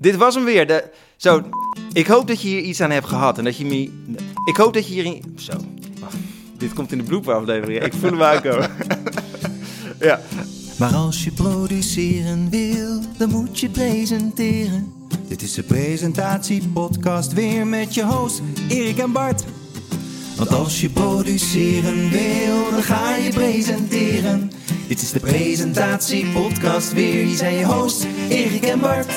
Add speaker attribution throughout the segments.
Speaker 1: Dit was hem weer. De... Zo, ik hoop dat je hier iets aan hebt gehad. En dat je me... Ik hoop dat je hier... Zo. Dit komt in de blooperaflevering. Ik voel hem aankomen. ja.
Speaker 2: Maar als je produceren wil, dan moet je presenteren. Dit is de presentatiepodcast weer met je host Erik en Bart. Want als je produceren wil, dan ga je presenteren. Dit is de presentatiepodcast weer. Hier zijn je host Erik en Bart.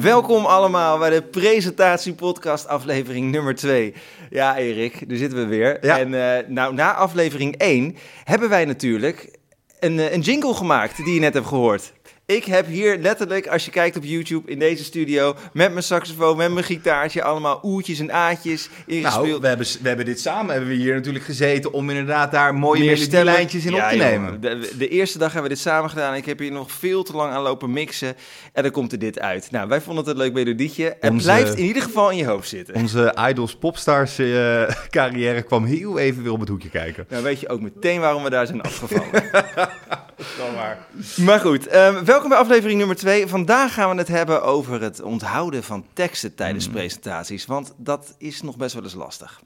Speaker 1: Welkom allemaal bij de presentatiepodcast aflevering nummer 2. Ja, Erik, daar zitten we weer.
Speaker 3: Ja.
Speaker 1: En eh, nou, na aflevering 1 hebben wij natuurlijk een, eh, een jingle gemaakt die je net hebt gehoord. Ik heb hier letterlijk, als je kijkt op YouTube, in deze studio, met mijn saxofoon, met mijn gitaartje, allemaal oertjes en aatjes ingespeeld.
Speaker 3: Nou, we hebben, we hebben dit samen hebben we hier natuurlijk gezeten om inderdaad daar mooie melodielijntjes in
Speaker 1: Ja,
Speaker 3: op te nemen.
Speaker 1: De, de eerste dag hebben we dit samen gedaan. Ik heb hier nog veel te lang aan lopen mixen. En dan komt er dit uit. Nou, wij vonden het een leuk melodietje. Het blijft in ieder geval in je hoofd zitten.
Speaker 3: Onze Idols Popstars eh, carrière kwam heel even weer op het hoekje kijken.
Speaker 1: Nou weet je ook meteen waarom we daar zijn afgevallen. maar goed, ehm, welkom bij aflevering nummer 2. Vandaag gaan we het hebben over het onthouden van teksten tijdens
Speaker 3: Hmm.
Speaker 1: presentaties. Want dat is nog best wel eens lastig.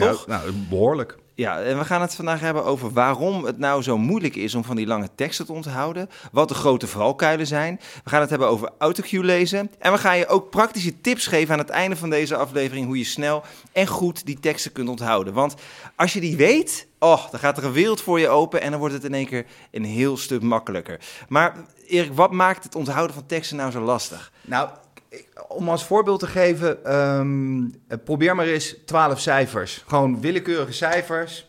Speaker 1: Toch?
Speaker 3: Nou, nou, behoorlijk.
Speaker 1: Ja, en we gaan het vandaag hebben over waarom het nou zo moeilijk is om van die lange teksten te onthouden. Wat de grote valkuilen zijn. We gaan het hebben over autocue lezen. En we gaan je ook praktische tips geven aan het einde van deze aflevering hoe je snel en goed die teksten kunt onthouden. Want als je die weet, oh, dan gaat er een wereld voor je open en dan wordt het in één keer een heel stuk makkelijker. Maar Erik, wat maakt het onthouden van teksten nou zo lastig?
Speaker 3: Nou, om als voorbeeld te geven, ehm, eh, probeer maar eens 12 cijfers. Gewoon willekeurige cijfers.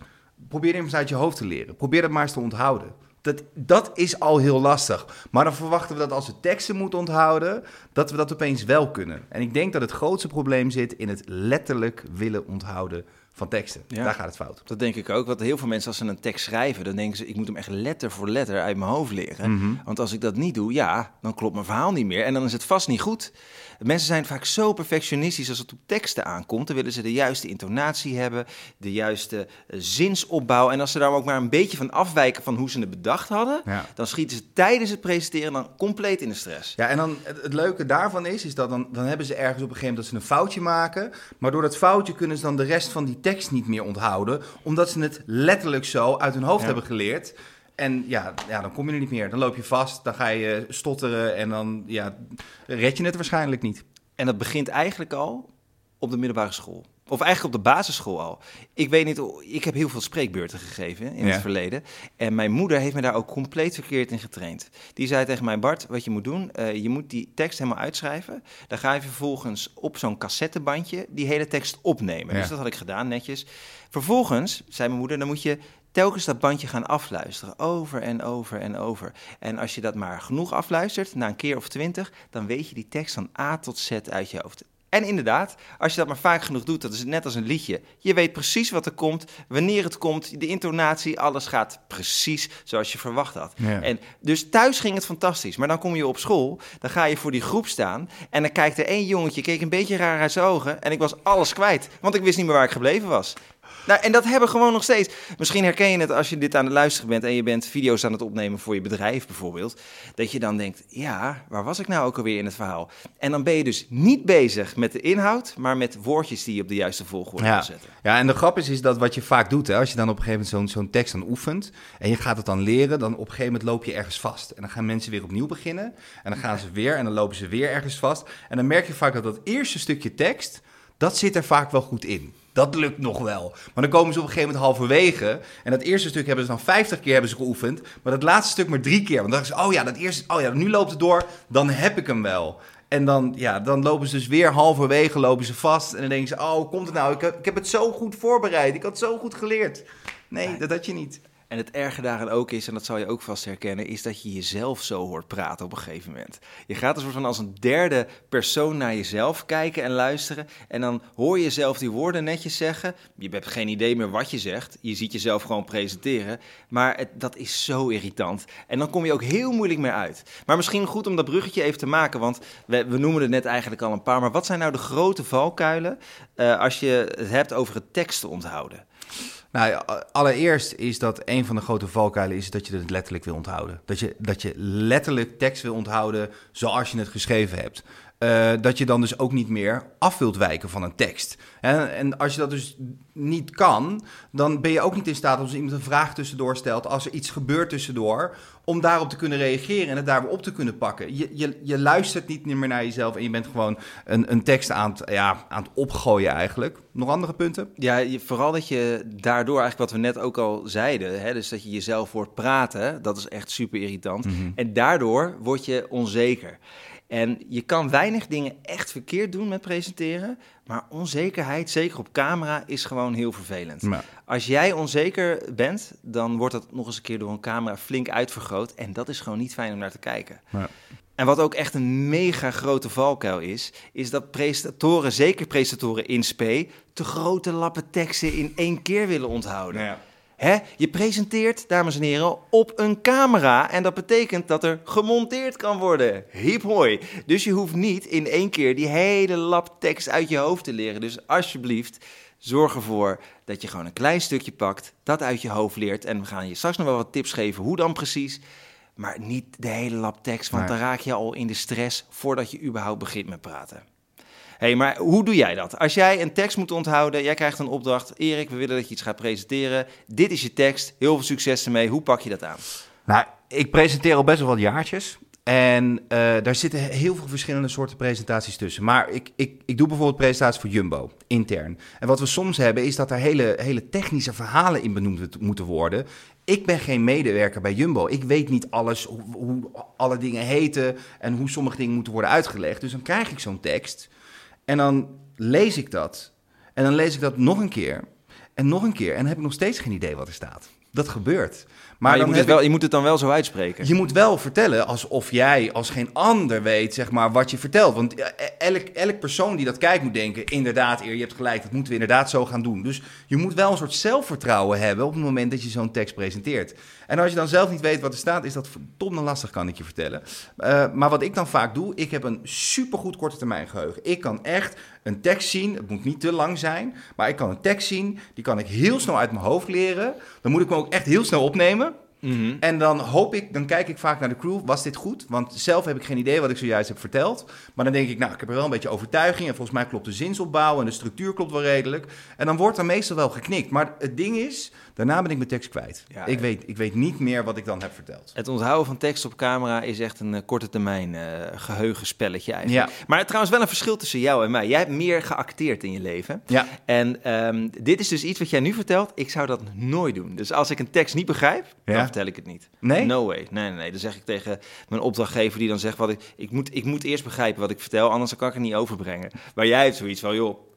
Speaker 3: Probeer die eens uit je hoofd te leren. Probeer dat maar eens te onthouden. Dat, dat is al heel lastig. Maar dan verwachten we dat als we teksten moeten onthouden, dat we dat opeens wel kunnen. En ik denk dat het grootste probleem zit in het letterlijk willen onthouden van teksten.
Speaker 1: Ja.
Speaker 3: Daar gaat het fout.
Speaker 1: Dat denk ik ook. Want heel veel mensen als ze een tekst schrijven, dan denken ze, ik moet hem echt letter voor letter uit mijn hoofd leren.
Speaker 3: Mhm.
Speaker 1: Want als ik dat niet doe, ja, dan klopt mijn verhaal niet meer. En dan is het vast niet goed. Mensen zijn vaak zo perfectionistisch als het op teksten aankomt. Dan willen ze de juiste intonatie hebben, de juiste eh, zinsopbouw. En als ze daar ook maar een beetje van afwijken van hoe ze het bedacht hadden,
Speaker 3: Ja.
Speaker 1: dan schieten ze tijdens het presenteren dan compleet in de stress.
Speaker 3: Ja, en dan het, het leuke daarvan is, is dat dan, dan hebben ze ergens op een gegeven moment dat ze een foutje maken. Maar door dat foutje kunnen ze dan de rest van die tekst niet meer onthouden. Omdat ze het letterlijk zo uit hun hoofd
Speaker 1: Ja.
Speaker 3: hebben geleerd. En ja, ja, dan kom je er niet meer. Dan loop je vast, dan ga je stotteren en dan ja, red je het waarschijnlijk niet.
Speaker 1: En dat begint eigenlijk al op de middelbare school. Of eigenlijk op de basisschool al. Ik weet niet, ik heb heel veel spreekbeurten gegeven in
Speaker 3: Ja.
Speaker 1: het verleden. En mijn moeder heeft me daar ook compleet verkeerd in getraind. Die zei tegen mij, Bart, wat je moet doen, eh, je moet die tekst helemaal uitschrijven. Dan ga je vervolgens op zo'n cassettebandje die hele tekst opnemen.
Speaker 3: Ja.
Speaker 1: Dus dat had ik gedaan, netjes. Vervolgens, zei mijn moeder, dan moet je telkens dat bandje gaan afluisteren. Over en over en over. En als je dat maar genoeg afluistert, na een keer of twintig, dan weet je die tekst van A tot Z uit je hoofd. En inderdaad, als je dat maar vaak genoeg doet, dat is net als een liedje. Je weet precies wat er komt, wanneer het komt, de intonatie, alles gaat precies zoals je verwacht had.
Speaker 3: Ja.
Speaker 1: En dus thuis ging het fantastisch. Maar dan kom je op school, dan ga je voor die groep staan en dan kijkt er één jongetje, keek een beetje raar uit zijn ogen en ik was alles kwijt, want ik wist niet meer waar ik gebleven was. Nou, en dat hebben we gewoon nog steeds. Misschien herken je het als je dit aan het luisteren bent en je bent video's aan het opnemen voor je bedrijf bijvoorbeeld. Dat je dan denkt, ja, waar was ik nou ook alweer in het verhaal? En dan ben je dus niet bezig met de inhoud, maar met woordjes die je op de juiste volgorde
Speaker 3: Ja.
Speaker 1: zetten.
Speaker 3: ja, en de grap is, is dat wat je vaak doet, hè, als je dan op een gegeven moment zo'n zo'n tekst dan oefent en je gaat het dan leren, dan op een gegeven moment loop je ergens vast. En dan gaan mensen weer opnieuw beginnen en dan gaan ze weer en dan lopen ze weer ergens vast. En dan merk je vaak dat dat eerste stukje tekst, dat zit er vaak wel goed in. Dat lukt nog wel. Maar dan komen ze op een gegeven moment halverwege. En dat eerste stuk hebben ze dan 50 keer hebben ze geoefend. Maar dat laatste stuk maar drie keer. Want dan zeggen ze, oh ja, dat eerste, oh ja, nu loopt het door. Dan heb ik hem wel. En dan, ja, dan lopen ze dus weer halverwege lopen ze vast. En dan denken ze, oh, komt het nou? Ik heb, ik heb het zo goed voorbereid. Ik had het zo goed geleerd. Nee, dat had je niet.
Speaker 1: En het erge daaraan ook is, en dat zal je ook vast herkennen, is dat je jezelf zo hoort praten op een gegeven moment. Je gaat een soort van als een derde persoon naar jezelf kijken en luisteren. En dan hoor je jezelf die woorden netjes zeggen. Je hebt geen idee meer wat je zegt. Je ziet jezelf gewoon presenteren. Maar het, dat is zo irritant. En dan kom je ook heel moeilijk meer uit. Maar misschien goed om dat bruggetje even te maken, want we, we noemen het net eigenlijk al een paar. Maar wat zijn nou de grote valkuilen eh, als je het hebt over het teksten onthouden?
Speaker 3: Nou, allereerst is dat een van de grote valkuilen is dat je het letterlijk wil onthouden. Dat je, dat je letterlijk tekst wil onthouden zoals je het geschreven hebt. Eh, dat je dan dus ook niet meer af wilt wijken van een tekst. En, en als je dat dus niet kan, dan ben je ook niet in staat als iemand een vraag tussendoor stelt, als er iets gebeurt tussendoor, om daarop te kunnen reageren en het daar weer op te kunnen pakken. Je, je, je luistert niet meer naar jezelf en je bent gewoon een, een tekst aan het, ja, aan het opgooien eigenlijk. Nog andere punten?
Speaker 1: Ja, je, vooral dat je daardoor eigenlijk wat we net ook al zeiden, hè, dus dat je jezelf hoort praten, dat is echt super irritant. En daardoor word je onzeker. En je kan weinig dingen echt verkeerd doen met presenteren, maar onzekerheid, zeker op camera, is gewoon heel vervelend.
Speaker 3: Ja.
Speaker 1: Als jij onzeker bent, dan wordt dat nog eens een keer door een camera flink uitvergroot en dat is gewoon niet fijn om naar te kijken.
Speaker 3: Ja.
Speaker 1: En wat ook echt een mega grote valkuil is, is dat presentatoren, zeker presentatoren in spe, te grote lappen teksten in één keer willen onthouden. Hè? Je presenteert, dames en heren, op een camera. En dat betekent dat er gemonteerd kan worden. Hiep hoi. Dus je hoeft niet in één keer die hele lap tekst uit je hoofd te leren. Dus alsjeblieft, zorg ervoor dat je gewoon een klein stukje pakt, dat uit je hoofd leert. En we gaan je straks nog wel wat tips geven hoe dan precies. Maar niet de hele lap tekst, want dan raak je al in de stress voordat je überhaupt begint met praten. Hey, maar hoe doe jij dat? Als jij een tekst moet onthouden, jij krijgt een opdracht. Erik, we willen dat je iets gaat presenteren. Dit is je tekst. Heel veel succes ermee. Hoe pak je dat aan?
Speaker 3: Nou, ik presenteer al best wel wat jaartjes. En eh, daar zitten heel veel verschillende soorten presentaties tussen. Maar ik, ik, ik doe bijvoorbeeld presentaties voor Jumbo, intern. En wat we soms hebben, is dat er hele, hele technische verhalen in benoemd moet- moeten worden. Ik ben geen medewerker bij Jumbo. Ik weet niet alles, hoe alle dingen heten en hoe sommige dingen moeten worden uitgelegd. Dus dan krijg ik zo'n tekst en dan lees ik dat. En dan lees ik dat nog een keer en nog een keer. En heb ik nog steeds geen idee wat er staat. Dat gebeurt.
Speaker 1: Maar, je, moet wel,
Speaker 3: ik-
Speaker 1: je moet het dan wel zo uitspreken.
Speaker 3: je moet wel vertellen alsof jij als geen ander weet, zeg maar, wat je vertelt. Want eh, elk, elk persoon die dat kijkt moet denken, inderdaad, eer, je hebt gelijk, dat moeten we inderdaad zo gaan doen. Dus je moet wel een soort zelfvertrouwen hebben op het moment dat je zo'n tekst presenteert. En als je dan zelf niet weet wat er staat, is dat verdomde lastig, kan ik je vertellen. Eh, maar wat ik dan vaak doe, ik heb een supergoed korte termijn geheugen. Ik kan echt een tekst zien, het moet niet te lang zijn, maar ik kan een tekst zien, die kan ik heel snel uit mijn hoofd leren. Dan moet ik me ook echt heel snel opnemen.
Speaker 1: Mhm.
Speaker 3: En dan hoop ik, dan kijk ik vaak naar de crew, was dit goed? Want zelf heb ik geen idee wat ik zojuist heb verteld. Maar dan denk ik, nou, ik heb er wel een beetje overtuiging. En volgens mij klopt de zinsopbouw en de structuur klopt wel redelijk. En dan wordt er meestal wel geknikt. Maar het ding is, daarna ben ik mijn tekst kwijt.
Speaker 1: Ja,
Speaker 3: ik, weet, ik weet niet meer wat ik dan heb verteld.
Speaker 1: Het onthouden van tekst op camera is echt een eh, korte termijn eh, geheugenspelletje eigenlijk.
Speaker 3: Ja.
Speaker 1: Maar trouwens wel een verschil tussen jou en mij. Jij hebt meer geacteerd in je leven.
Speaker 3: Ja,
Speaker 1: En ehm, dit is dus iets wat jij nu vertelt. Ik zou dat nooit doen. Dus als ik een tekst niet begrijp, dan vertel ik het niet.
Speaker 3: Nee?
Speaker 1: No way. Nee, nee, nee. Dan zeg ik tegen mijn opdrachtgever die dan zegt... Wat ik, ik, moet, ik moet eerst begrijpen wat ik vertel, anders kan ik het niet overbrengen. Maar jij hebt zoiets van, joh...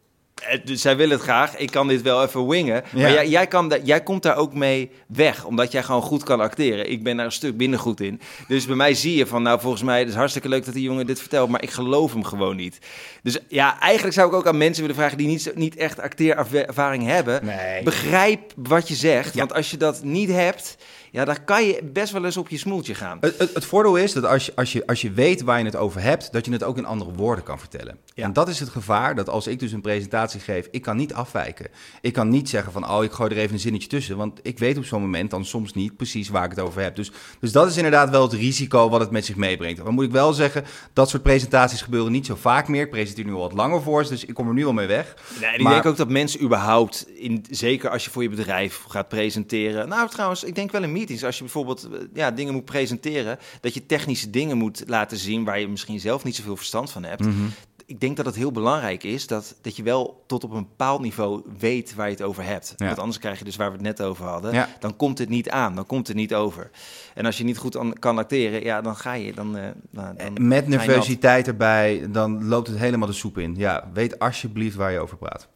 Speaker 1: eh, dus zij willen het graag, ik kan dit wel even wingen.
Speaker 3: Ja.
Speaker 1: Maar jij, jij, kan jij komt daar ook mee weg, omdat jij gewoon goed kan acteren. Ik ben daar een stuk minder goed in. Dus bij mij zie je van, nou volgens mij, het is hartstikke leuk dat die jongen dit vertelt, maar ik geloof hem gewoon niet. Dus ja, eigenlijk zou ik ook aan mensen willen vragen die niet, niet echt acteerervaring hebben.
Speaker 3: Nee.
Speaker 1: Begrijp wat je zegt,
Speaker 3: Ja.
Speaker 1: want als je dat niet hebt, ja, dan kan je best wel eens op je smoeltje gaan.
Speaker 3: Het, het, het voordeel is dat als je, als, je, als je weet waar je het over hebt, dat je het ook in andere woorden kan vertellen.
Speaker 1: Ja.
Speaker 3: En dat is het gevaar, dat als ik dus een presentatie geef, ik kan niet afwijken. Ik kan niet zeggen van, oh, ik gooi er even een zinnetje tussen. Want ik weet op zo'n moment dan soms niet precies waar ik het over heb. Dus, dus dat is inderdaad wel het risico wat het met zich meebrengt. Dan moet ik wel zeggen, dat soort presentaties gebeuren niet zo vaak meer. Ik presenteer nu al wat langer voor, ze, dus ik kom er nu al mee weg.
Speaker 1: Nee, en ik
Speaker 3: Maar-
Speaker 1: denk ook dat mensen überhaupt, in, zeker als je voor je bedrijf gaat presenteren. Nou, trouwens, ik denk wel in meetings, als je bijvoorbeeld eh, ja, dingen moet presenteren, dat je technische dingen moet laten zien waar je misschien zelf niet zoveel verstand van hebt.
Speaker 3: Mhm.
Speaker 1: Ik denk dat het heel belangrijk is dat, dat je wel tot op een bepaald niveau weet waar je het over hebt.
Speaker 3: Ja.
Speaker 1: Want anders krijg je dus waar we het net over hadden,
Speaker 3: Ja.
Speaker 1: dan komt het niet aan, dan komt het niet over. En als je niet goed an- kan acteren, ja, dan ga je, dan, eh, dan
Speaker 3: Met nervositeit erbij, dan loopt het helemaal de soep in. Ja, weet alsjeblieft waar je over praat.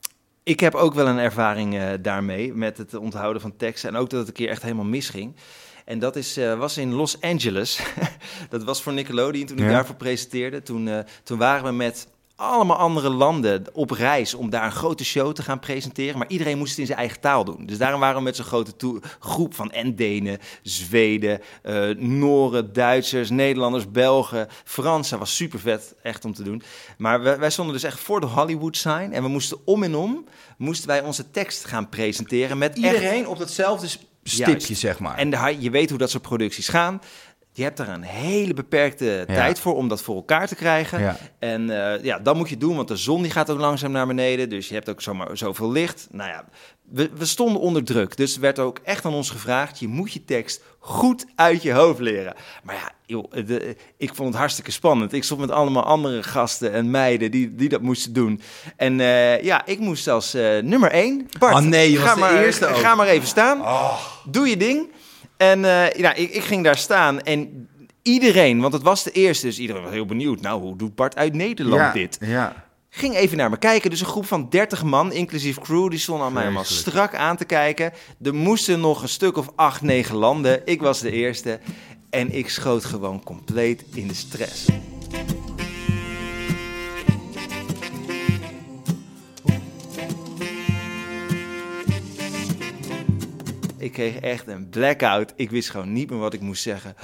Speaker 1: Ik heb ook wel een ervaring eh, daarmee met het onthouden van teksten. En ook dat het een keer echt helemaal misging. En dat is, eh, was in Los Angeles. dat was voor Nickelodeon toen ik
Speaker 3: Ja.
Speaker 1: daarvoor presenteerde. Toen, eh, toen waren we met allemaal andere landen op reis om daar een grote show te gaan presenteren. Maar iedereen moest het in zijn eigen taal doen. Dus daarom waren we met zo'n grote groep van en Denen, Zweden, eh Noren, Duitsers, Nederlanders, Belgen, Fransen. Dat was super vet, echt om te doen. Maar we- wij stonden dus echt voor de Hollywood sign. En we moesten om en om, moesten wij onze tekst gaan presenteren met echt
Speaker 3: Iedereen op datzelfde stipje,
Speaker 1: Juist.
Speaker 3: zeg maar.
Speaker 1: en de, je weet hoe dat soort producties gaan. Je hebt daar een hele beperkte tijd voor om dat voor elkaar te krijgen.
Speaker 3: Ja.
Speaker 1: En eh, ja, dat moet je doen, want de zon die gaat ook langzaam naar beneden. Dus je hebt ook zomaar zoveel licht. Nou ja, we, we stonden onder druk. Dus er werd ook echt aan ons gevraagd: je moet je tekst goed uit je hoofd leren. Maar ja, joh, de, ik vond het hartstikke spannend. Ik stond met allemaal andere gasten en meiden die, die dat moesten doen. En eh, ja, ik moest als eh, nummer één. Bart,
Speaker 3: Oh nee, je was
Speaker 1: ga
Speaker 3: de
Speaker 1: maar,
Speaker 3: eerste ook.
Speaker 1: Ga maar even staan.
Speaker 3: Oh.
Speaker 1: Doe je ding. En eh, ja, ik, ik ging daar staan en iedereen, want het was de eerste, dus iedereen was heel benieuwd. Nou, hoe doet Bart uit Nederland
Speaker 3: ja,
Speaker 1: dit?
Speaker 3: Ja.
Speaker 1: Ging even naar me kijken. Dus een groep van 30 man, inclusief crew, die stonden aan mij strak aan te kijken. Er moesten nog een stuk of acht, negen landen. Ik was de eerste. En ik schoot gewoon compleet in de stress. Ik kreeg echt een blackout. Ik wist gewoon niet meer wat ik moest zeggen.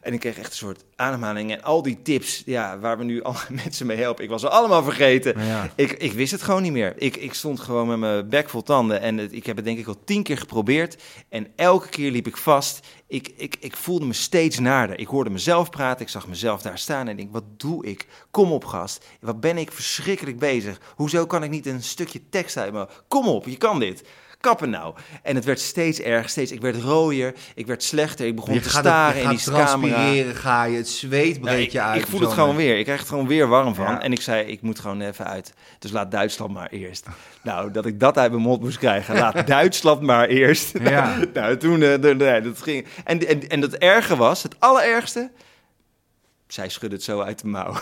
Speaker 1: En ik kreeg echt een soort ademhaling. En al die tips ja, waar we nu alle mensen mee helpen, ik was ze allemaal vergeten.
Speaker 3: Ja.
Speaker 1: Ik, ik wist het gewoon niet meer. Ik, ik stond gewoon met mijn bek vol tanden. En het- ik heb het denk ik al tien keer geprobeerd. En elke keer liep ik vast. Ik, ik, ik voelde me steeds naarder. Ik hoorde mezelf praten. Ik zag mezelf daar staan. En ik denk, wat doe ik? Kom op, gast. Wat ben ik verschrikkelijk bezig. Hoezo kan ik niet een stukje tekst uit me? Kom op, je kan dit. Kappen nou. En het werd steeds erger, steeds. Ik werd rooier, ik werd slechter. Ik begon
Speaker 3: Je
Speaker 1: te staren
Speaker 3: het,
Speaker 1: in
Speaker 3: je
Speaker 1: die
Speaker 3: gaat
Speaker 1: camera.
Speaker 3: transpireren, ga je, het zweet breekt je uit.
Speaker 1: ik voel het gewoon weer. Ik krijg het gewoon weer warm van.
Speaker 3: Ja.
Speaker 1: En ik zei, ik moet gewoon even uit. Dus laat Duitsland maar eerst. Nou, dat ik dat uit mijn mond moest krijgen. Laat Duitsland maar eerst.
Speaker 3: Ja.
Speaker 1: nou, toen, eh, nee, dat ging. En, en, en het erge was, het allerergste... Zij schudde het zo uit de mouw.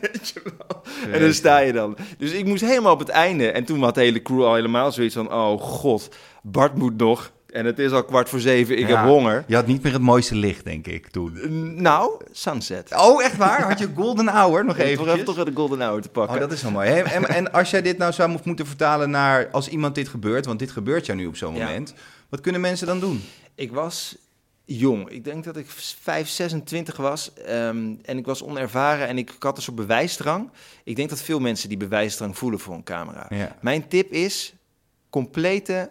Speaker 1: Weet je wel? En dan sta je dan. Dus ik moest helemaal op het einde. En toen had de hele crew al helemaal zoiets van... Oh god, Bart moet nog. En het is al kwart voor zeven, ik
Speaker 3: Ja.
Speaker 1: heb honger.
Speaker 3: Je had niet meer het mooiste licht, denk ik, toen.
Speaker 1: Nou, sunset.
Speaker 3: Oh, echt waar? Had je golden hour nog
Speaker 1: Even toch even toch de golden hour te pakken.
Speaker 3: Oh, dat is wel mooi. En, en als jij dit nou zou mo- moeten vertalen naar als iemand dit gebeurt, want dit gebeurt jou nu op zo'n
Speaker 1: Ja.
Speaker 3: moment, wat kunnen mensen dan doen?
Speaker 1: Ik was jong. Ik denk dat ik 5, 26 was. ehm, en ik was onervaren en ik, ik had een soort bewijsdrang. Ik denk dat veel mensen die bewijsdrang voelen voor een camera.
Speaker 3: Ja.
Speaker 1: Mijn tip is complete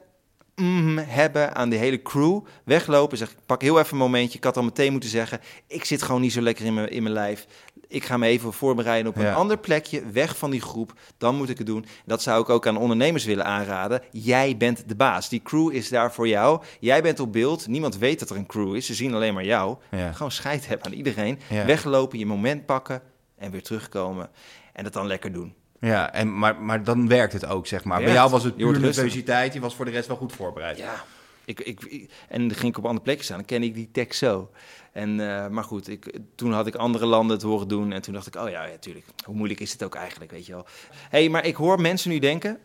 Speaker 1: mhm hebben aan die hele crew. Weglopen, zeg ik pak heel even een momentje. Ik had al meteen moeten zeggen, ik zit gewoon niet zo lekker in mijn, in mijn lijf. Ik ga me even voorbereiden op een
Speaker 3: Ja.
Speaker 1: ander plekje, weg van die groep. Dan moet ik het doen. Dat zou ik ook aan ondernemers willen aanraden. Jij bent de baas. Die crew is daar voor jou. Jij bent op beeld. Niemand weet dat er een crew is. Ze zien alleen maar jou.
Speaker 3: Ja.
Speaker 1: Gewoon scheid hebben aan iedereen.
Speaker 3: Ja.
Speaker 1: Weglopen, je moment pakken en weer terugkomen. En dat dan lekker doen.
Speaker 3: Ja, en, maar, maar dan werkt het ook, zeg maar. Bij jou was het puur
Speaker 1: rustig.
Speaker 3: nervositeit, je was voor de rest wel goed voorbereid.
Speaker 1: Ja, ik, ik, ik- en ging ik op andere plekken staan. Dan ken ik die tekst zo. En, eh, maar goed, ik, toen had ik andere landen het horen doen. En toen dacht ik, oh ja, ja, tuurlijk. Hoe moeilijk is het ook eigenlijk, weet je wel. Hé, hey, maar ik hoor mensen nu denken...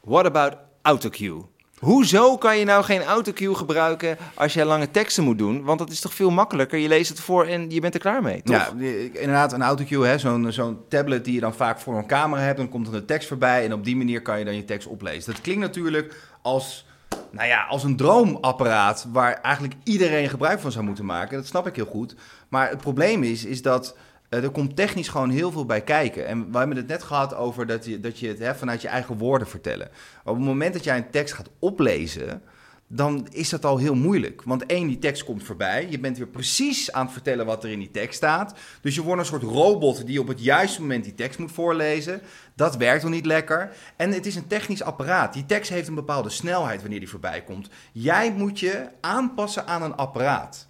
Speaker 1: What about autocue? Hoezo kan je nou geen autocue gebruiken als jij lange teksten moet doen? Want dat is toch veel makkelijker. Je leest het voor en je bent er klaar mee, toch?
Speaker 3: Ja, inderdaad, een autocue, zo'n tablet die je dan vaak voor een camera hebt. Dan komt er een tekst voorbij en op die manier kan je dan je tekst oplezen. Dat klinkt natuurlijk als, nou ja, als een droomapparaat waar eigenlijk iedereen gebruik van zou moeten maken. Dat snap ik heel goed. Maar het probleem is, is dat er komt technisch gewoon heel veel bij kijken. En we hebben het net gehad over dat je, dat je het hè, vanuit je eigen woorden vertellen. Op het moment dat jij een tekst gaat oplezen dan is dat al heel moeilijk. Want één, die tekst komt voorbij. Je bent weer precies aan het vertellen wat er in die tekst staat. Dus je wordt een soort robot die op het juiste moment die tekst moet voorlezen. Dat werkt al niet lekker. En het is een technisch apparaat. Die tekst heeft een bepaalde snelheid wanneer die voorbij komt. Jij moet je aanpassen aan een apparaat.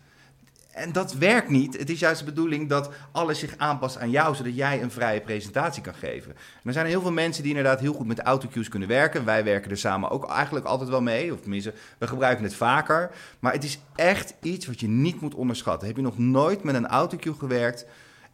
Speaker 3: En dat werkt niet. Het is juist de bedoeling dat alles zich aanpast aan jou, zodat jij een vrije presentatie kan geven. En er zijn heel veel mensen die inderdaad heel goed met autocues kunnen werken. Wij werken er samen ook eigenlijk altijd wel mee. Of tenminste, we gebruiken het vaker. Maar het is echt iets wat je niet moet onderschatten. Heb je nog nooit met een autocue gewerkt?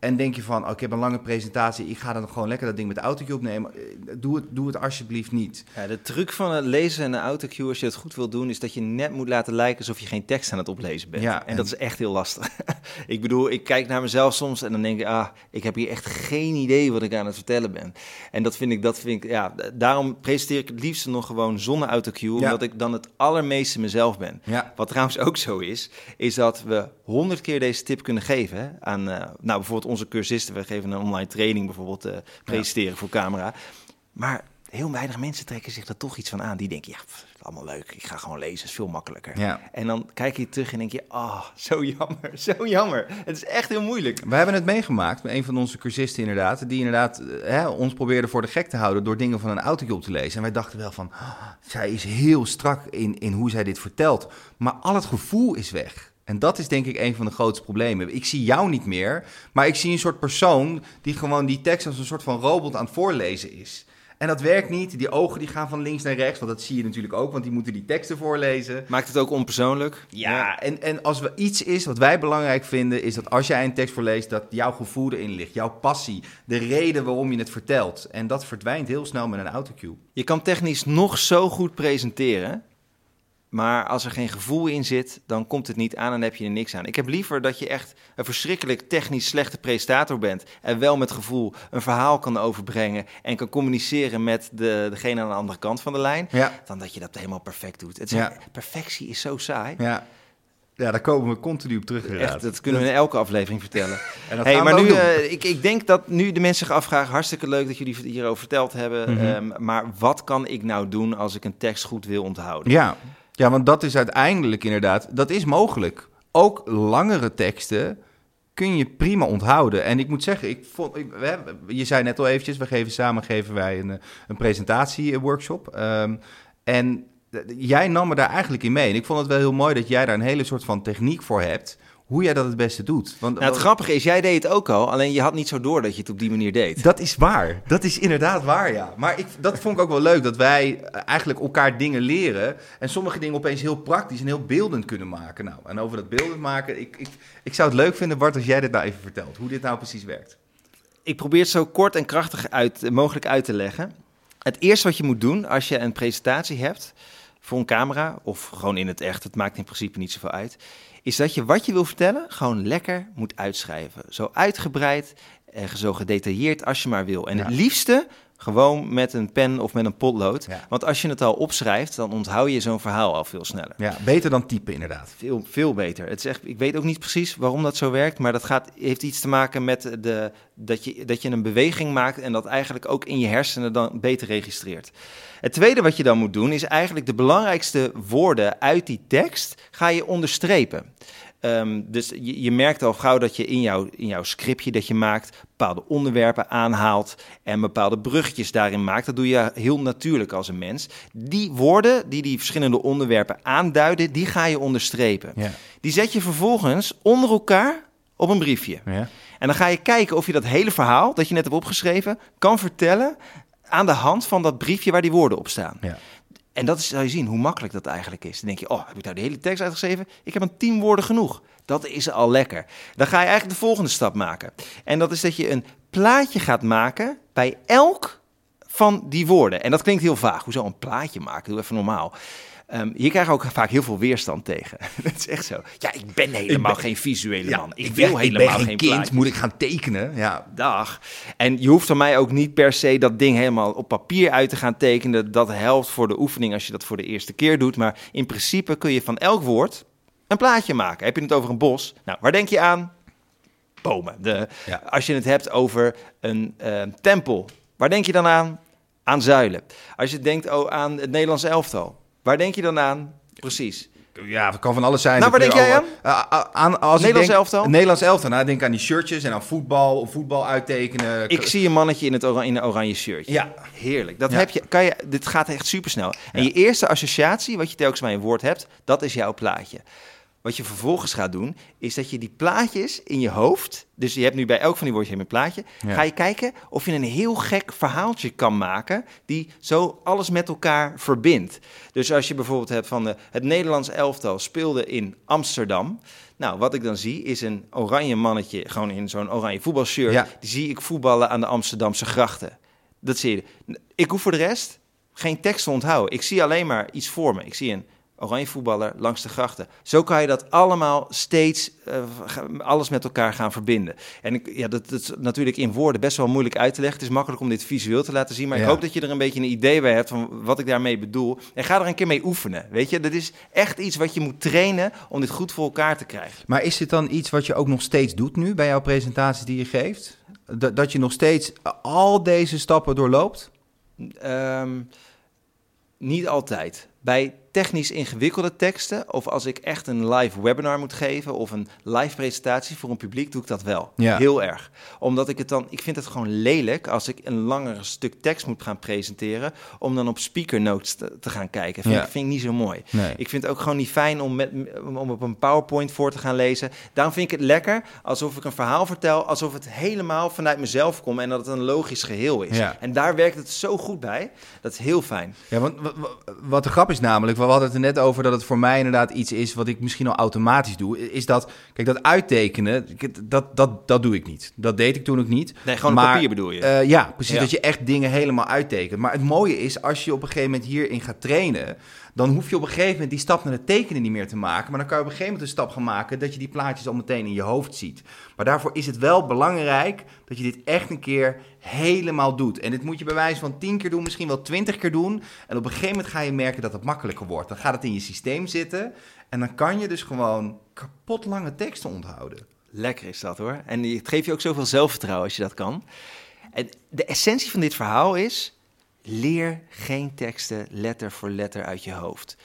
Speaker 3: En denk je van, oh, ik heb een lange presentatie, ik ga dan gewoon lekker dat ding met de autocue opnemen. Eh, Doe het, doe het alsjeblieft niet.
Speaker 1: Ja, de truc van het lezen en een autocue, als je het goed wil doen, is dat je net moet laten lijken alsof je geen tekst aan het oplezen bent.
Speaker 3: Ja,
Speaker 1: en,
Speaker 3: en-
Speaker 1: dat is echt heel lastig. ik bedoel, ik kijk naar mezelf soms en dan denk ik, ah, ik heb hier echt geen idee wat ik aan het vertellen ben. En dat vind ik, dat vind ik, ja, daarom presenteer ik het liefst nog gewoon zonder autocue,
Speaker 3: Ja.
Speaker 1: omdat ik dan het allermeeste mezelf ben.
Speaker 3: Ja.
Speaker 1: Wat trouwens ook zo is, is dat we honderd keer deze tip kunnen geven hè, aan, eh, nou bijvoorbeeld onze cursisten. We geven een online training bijvoorbeeld, eh presenteren voor camera. Maar heel weinig mensen trekken zich er toch iets van aan. Die denken, ja, pff, allemaal leuk, ik ga gewoon lezen, is veel makkelijker.
Speaker 3: Ja.
Speaker 1: En dan kijk je terug en denk je, ah, zo jammer, zo jammer. Het is echt heel moeilijk.
Speaker 3: We hebben het meegemaakt met een van onze cursisten inderdaad, die inderdaad eh, hè, ons probeerde voor de gek te houden door dingen van een autootje op te lezen. En wij dachten wel van, zij is heel strak in, in hoe zij dit vertelt, maar al het gevoel is weg. En dat is denk ik een van de grootste problemen. Ik zie jou niet meer, maar ik zie een soort persoon die gewoon die tekst als een soort van robot aan het voorlezen is. En dat werkt niet. Die ogen die gaan van links naar rechts, want dat zie je natuurlijk ook, want die moeten die teksten voorlezen.
Speaker 1: Maakt het ook onpersoonlijk?
Speaker 3: Ja, en, en als er iets is wat wij belangrijk vinden, is dat als jij een tekst voorleest, dat jouw gevoel erin ligt, jouw passie, de reden waarom je het vertelt. En dat verdwijnt heel snel met een autocue.
Speaker 1: Je kan technisch nog zo goed presenteren, maar als er geen gevoel in zit, dan komt het niet aan en heb je er niks aan. Ik heb liever dat je echt een verschrikkelijk technisch slechte presentator bent en wel met gevoel een verhaal kan overbrengen en kan communiceren met de, degene aan de andere kant van de lijn,
Speaker 3: Ja.
Speaker 1: dan dat je dat helemaal perfect doet. Het is,
Speaker 3: Ja.
Speaker 1: Perfectie is zo saai.
Speaker 3: Ja. Ja, daar komen we continu op terug.
Speaker 1: Echt, dat kunnen we in elke aflevering vertellen. Hey,
Speaker 3: gaan we
Speaker 1: maar nu, eh, ik, ik denk dat nu de mensen zich afvragen, hartstikke leuk dat jullie hierover verteld hebben,
Speaker 3: Mhm.
Speaker 1: ehm, maar wat kan ik nou doen als ik een tekst goed wil onthouden?
Speaker 3: Ja. Ja, want dat is uiteindelijk inderdaad, dat is mogelijk. Ook langere teksten kun je prima onthouden. En ik moet zeggen, ik vond, je zei net al eventjes, we geven samen geven wij een, een presentatieworkshop. Ehm, en eh, jij nam me daar eigenlijk in mee. En ik vond het wel heel mooi dat jij daar een hele soort van techniek voor hebt. Hoe jij dat het beste doet. Want,
Speaker 1: Nou, het grappige is, jij deed het ook al, alleen je had niet zo door dat je het op die manier deed.
Speaker 3: Dat is waar. Dat is inderdaad waar, ja. Maar ik, dat vond ik ook wel leuk, dat wij eh, eigenlijk elkaar dingen leren... en sommige dingen opeens heel praktisch en heel beeldend kunnen maken. Nou, en over dat beeldend maken, ik, ik, ik zou het leuk vinden, Bart, als jij dit nou even vertelt. Hoe dit nou precies werkt.
Speaker 1: Ik probeer het zo kort en krachtig uit, mogelijk uit te leggen. Het eerste wat je moet doen als je een presentatie hebt voor een camera of gewoon in het echt, het maakt in principe niet zoveel uit, is dat je wat je wil vertellen gewoon lekker moet uitschrijven. Zo uitgebreid en zo gedetailleerd als je maar wil. En
Speaker 3: Ja.
Speaker 1: het liefste gewoon met een pen of met een potlood.
Speaker 3: Ja.
Speaker 1: Want als je het al opschrijft, dan onthoud je zo'n verhaal al veel sneller.
Speaker 3: Ja, beter dan typen inderdaad.
Speaker 1: Veel, veel beter. Het is echt, ik weet ook niet precies waarom dat zo werkt, maar dat gaat, heeft iets te maken met de, dat, je, dat je een beweging maakt en dat eigenlijk ook in je hersenen dan beter registreert. Het tweede wat je dan moet doen, is eigenlijk de belangrijkste woorden uit die tekst ga je onderstrepen. Ehm, dus je, je merkt al gauw dat je in, jouw in jouw scriptje dat je maakt bepaalde onderwerpen aanhaalt en bepaalde bruggetjes daarin maakt. Dat doe je heel natuurlijk als een mens. Die woorden die die verschillende onderwerpen aanduiden, die ga je onderstrepen.
Speaker 3: Ja.
Speaker 1: Die zet je vervolgens onder elkaar op een briefje.
Speaker 3: Ja.
Speaker 1: En dan ga je kijken of je dat hele verhaal dat je net hebt opgeschreven kan vertellen aan de hand van dat briefje waar die woorden op staan.
Speaker 3: Ja.
Speaker 1: En dat is, zou je zien hoe makkelijk dat eigenlijk is. Dan denk je, oh, heb ik nou de hele tekst uitgeschreven? Ik heb een tien woorden genoeg. Dat is al lekker. Dan ga je eigenlijk de volgende stap maken. En dat is dat je een plaatje gaat maken bij elk van die woorden. En dat klinkt heel vaag. Hoezo een plaatje maken? Doe even normaal. Ehm hier krijg je ook vaak heel veel weerstand tegen. dat is echt zo. Ja, ik ben helemaal
Speaker 3: ben-
Speaker 1: geen visuele
Speaker 3: Ja,
Speaker 1: man. Ik,
Speaker 3: ben-
Speaker 1: wil
Speaker 3: ik ben
Speaker 1: helemaal
Speaker 3: geen
Speaker 1: geen
Speaker 3: kind, moet ik gaan tekenen? Ja,
Speaker 1: Dag. En je hoeft van mij ook niet per se dat ding helemaal op papier uit te gaan tekenen. Dat helpt voor de oefening als je dat voor de eerste keer doet. Maar in principe kun je van elk woord een plaatje maken. Heb je het over een bos? Nou, waar denk je aan? Bomen. De,
Speaker 3: Ja.
Speaker 1: Als je het hebt over een eh, tempel, waar denk je dan aan? Aan zuilen. Als je denkt oh, aan het Nederlands elftal, waar denk je dan aan? Precies.
Speaker 3: Ja, het kan van alles zijn.
Speaker 1: Nou, waar denk jij
Speaker 3: al- aan? aan als ik
Speaker 1: Nederlands
Speaker 3: denk-
Speaker 1: elftal?
Speaker 3: Nederlands elftal. Nou, denk aan die shirtjes en aan voetbal, voetbal uittekenen.
Speaker 1: Ik zie een mannetje in, het ora- in een oranje shirtje.
Speaker 3: Ja.
Speaker 1: Heerlijk. Dat
Speaker 3: Ja.
Speaker 1: heb je, kan je, dit gaat echt supersnel. En
Speaker 3: Ja.
Speaker 1: je eerste associatie, wat je telkens bij een woord hebt, dat is jouw plaatje. Wat je vervolgens gaat doen, is dat je die plaatjes in je hoofd, dus je hebt nu bij elk van die woordjes een plaatje,
Speaker 3: Ja.
Speaker 1: ga je kijken of je een heel gek verhaaltje kan maken die zo alles met elkaar verbindt. Dus als je bijvoorbeeld hebt van de, het Nederlands elftal speelde in Amsterdam. Nou, wat ik dan zie is een oranje mannetje, gewoon in zo'n oranje voetbalshirt.
Speaker 3: Ja.
Speaker 1: Die zie ik voetballen aan de Amsterdamse grachten. Dat zie je. Ik hoef voor de rest geen tekst te onthouden. Ik zie alleen maar iets voor me. Ik zie een oranje voetballer langs de grachten. Zo kan je dat allemaal steeds, eh, alles met elkaar gaan verbinden. En ik, ja, dat, dat is natuurlijk in woorden best wel moeilijk uit te leggen. Het is makkelijk om dit visueel te laten zien. Maar ik hoop dat je er een beetje een idee bij hebt van wat ik daarmee bedoel. En ga er een keer mee oefenen. Weet je, dat is echt iets wat je moet trainen om dit goed voor elkaar te krijgen.
Speaker 3: Maar is dit dan iets wat je ook nog steeds doet nu bij jouw presentaties die je geeft? Dat, dat je nog steeds al deze stappen doorloopt?
Speaker 1: Ehm, niet altijd. Bij technisch ingewikkelde teksten, of als ik echt een live webinar moet geven of een live presentatie voor een publiek, doe ik dat wel.
Speaker 3: Ja.
Speaker 1: Heel erg. Omdat ik het dan, ik vind het gewoon lelijk als ik een langer stuk tekst moet gaan presenteren, om dan op speaker notes te, te gaan kijken. Vind,
Speaker 3: Ja.
Speaker 1: ik, vind ik niet zo mooi.
Speaker 3: Nee.
Speaker 1: Ik vind het ook gewoon niet fijn om, met, om op een PowerPoint voor te gaan lezen. Daarom vind ik het lekker alsof ik een verhaal vertel, alsof het helemaal vanuit mezelf komt en dat het een logisch geheel is.
Speaker 3: Ja.
Speaker 1: En daar werkt het zo goed bij. Dat is heel fijn.
Speaker 3: Ja, want wa- wa- wat de grap is namelijk, hadden het er net over dat het voor mij inderdaad iets is wat ik misschien al automatisch doe. Is dat, kijk, dat uittekenen, dat, dat, dat doe ik niet. Dat deed ik toen ook niet.
Speaker 1: Nee, gewoon op
Speaker 3: Maar,
Speaker 1: papier bedoel je?
Speaker 3: eh, ja, precies.
Speaker 1: Ja.
Speaker 3: Dat je echt dingen helemaal uittekent. Maar het mooie is, als je op een gegeven moment hierin gaat trainen, dan hoef je op een gegeven moment die stap naar het tekenen niet meer te maken. Maar dan kan je op een gegeven moment een stap gaan maken dat je die plaatjes al meteen in je hoofd ziet. Maar daarvoor is het wel belangrijk dat je dit echt een keer helemaal doet. En dit moet je bij wijze van tien keer doen, misschien wel twintig keer doen. En op een gegeven moment ga je merken dat het makkelijker wordt. Dan gaat het in je systeem zitten. En dan kan je dus gewoon kapot lange teksten onthouden.
Speaker 1: Lekker is dat hoor. En het geeft je ook zoveel zelfvertrouwen als je dat kan. En de essentie van dit verhaal is: leer geen teksten letter voor letter uit je hoofd.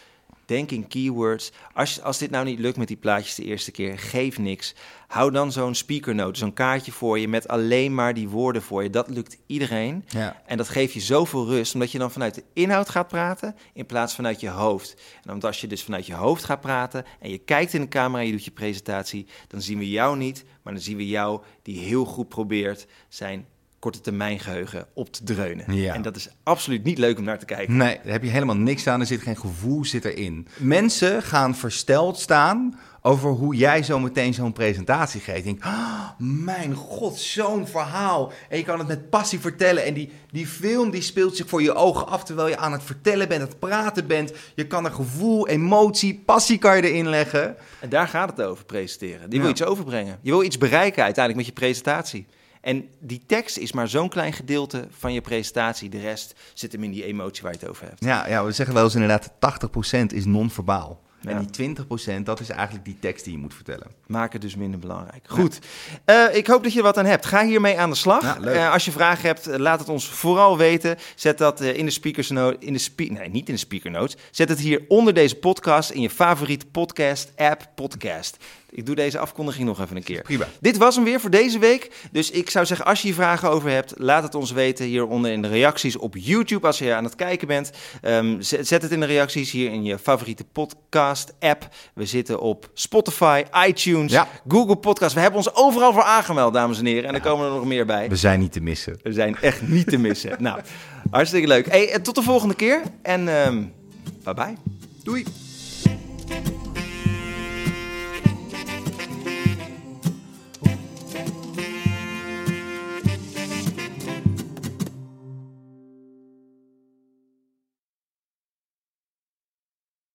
Speaker 1: Denk in keywords. Als, als dit nou niet lukt met die plaatjes de eerste keer, geef niks. Hou dan zo'n speakernote, zo'n kaartje voor je met alleen maar die woorden voor je. Dat lukt iedereen.
Speaker 3: Ja.
Speaker 1: En dat geeft je zoveel rust, omdat je dan vanuit de inhoud gaat praten in plaats vanuit je hoofd. En omdat als je dus vanuit je hoofd gaat praten en je kijkt in de camera en je doet je presentatie, dan zien we jou niet, maar dan zien we jou die heel goed probeert zijn korte termijn geheugen op te dreunen.
Speaker 3: Ja.
Speaker 1: En dat is absoluut niet leuk om naar te kijken.
Speaker 3: Nee, daar heb je helemaal niks aan. Er zit geen gevoel zit erin. Mensen gaan versteld staan over hoe jij zo meteen zo'n presentatie geeft. Ik denk, "Ah, mijn god, zo'n verhaal. En je kan het met passie vertellen. En die, die film die speelt zich voor je ogen af terwijl je aan het vertellen bent, aan het praten bent. Je kan er gevoel, emotie, passie kan je erin leggen.
Speaker 1: En daar gaat het over, presenteren. Je
Speaker 3: Ja.
Speaker 1: wil iets overbrengen. Je wil iets bereiken uiteindelijk met je presentatie. En die tekst is maar zo'n klein gedeelte van je presentatie. De rest zit hem in die emotie waar je het over hebt.
Speaker 3: Ja, ja we zeggen wel eens inderdaad, 80% is non-verbaal.
Speaker 1: Ja.
Speaker 3: En die 20% dat is eigenlijk die tekst die je moet vertellen.
Speaker 1: Maak het dus minder belangrijk. Goed. Eh, ik hoop dat je er wat aan hebt. Ga hiermee aan de slag.
Speaker 3: Ja.
Speaker 1: Eh, als je vragen hebt, eh, laat het ons vooral weten. Zet dat in de speakers note, in de spe nee, niet in de speaker notes. Zet het hier onder deze podcast in je favoriete podcast app podcast. Ik doe deze afkondiging nog even een keer.
Speaker 3: Prima.
Speaker 1: Dit was hem weer voor deze week. Dus ik zou zeggen, als je hier vragen over hebt, laat het ons weten hieronder in de reacties op YouTube als je aan het kijken bent. Ehm, zet het in de reacties hier in je favoriete podcast app. We zitten op Spotify, iTunes,
Speaker 3: Ja.
Speaker 1: Google Podcast. We hebben ons overal voor aangemeld, dames en heren. En er komen er nog meer bij.
Speaker 3: We zijn niet te missen.
Speaker 1: We zijn echt niet te missen. nou, hartstikke leuk. Hey, tot de volgende keer. En ehm bye bye.
Speaker 3: Doei!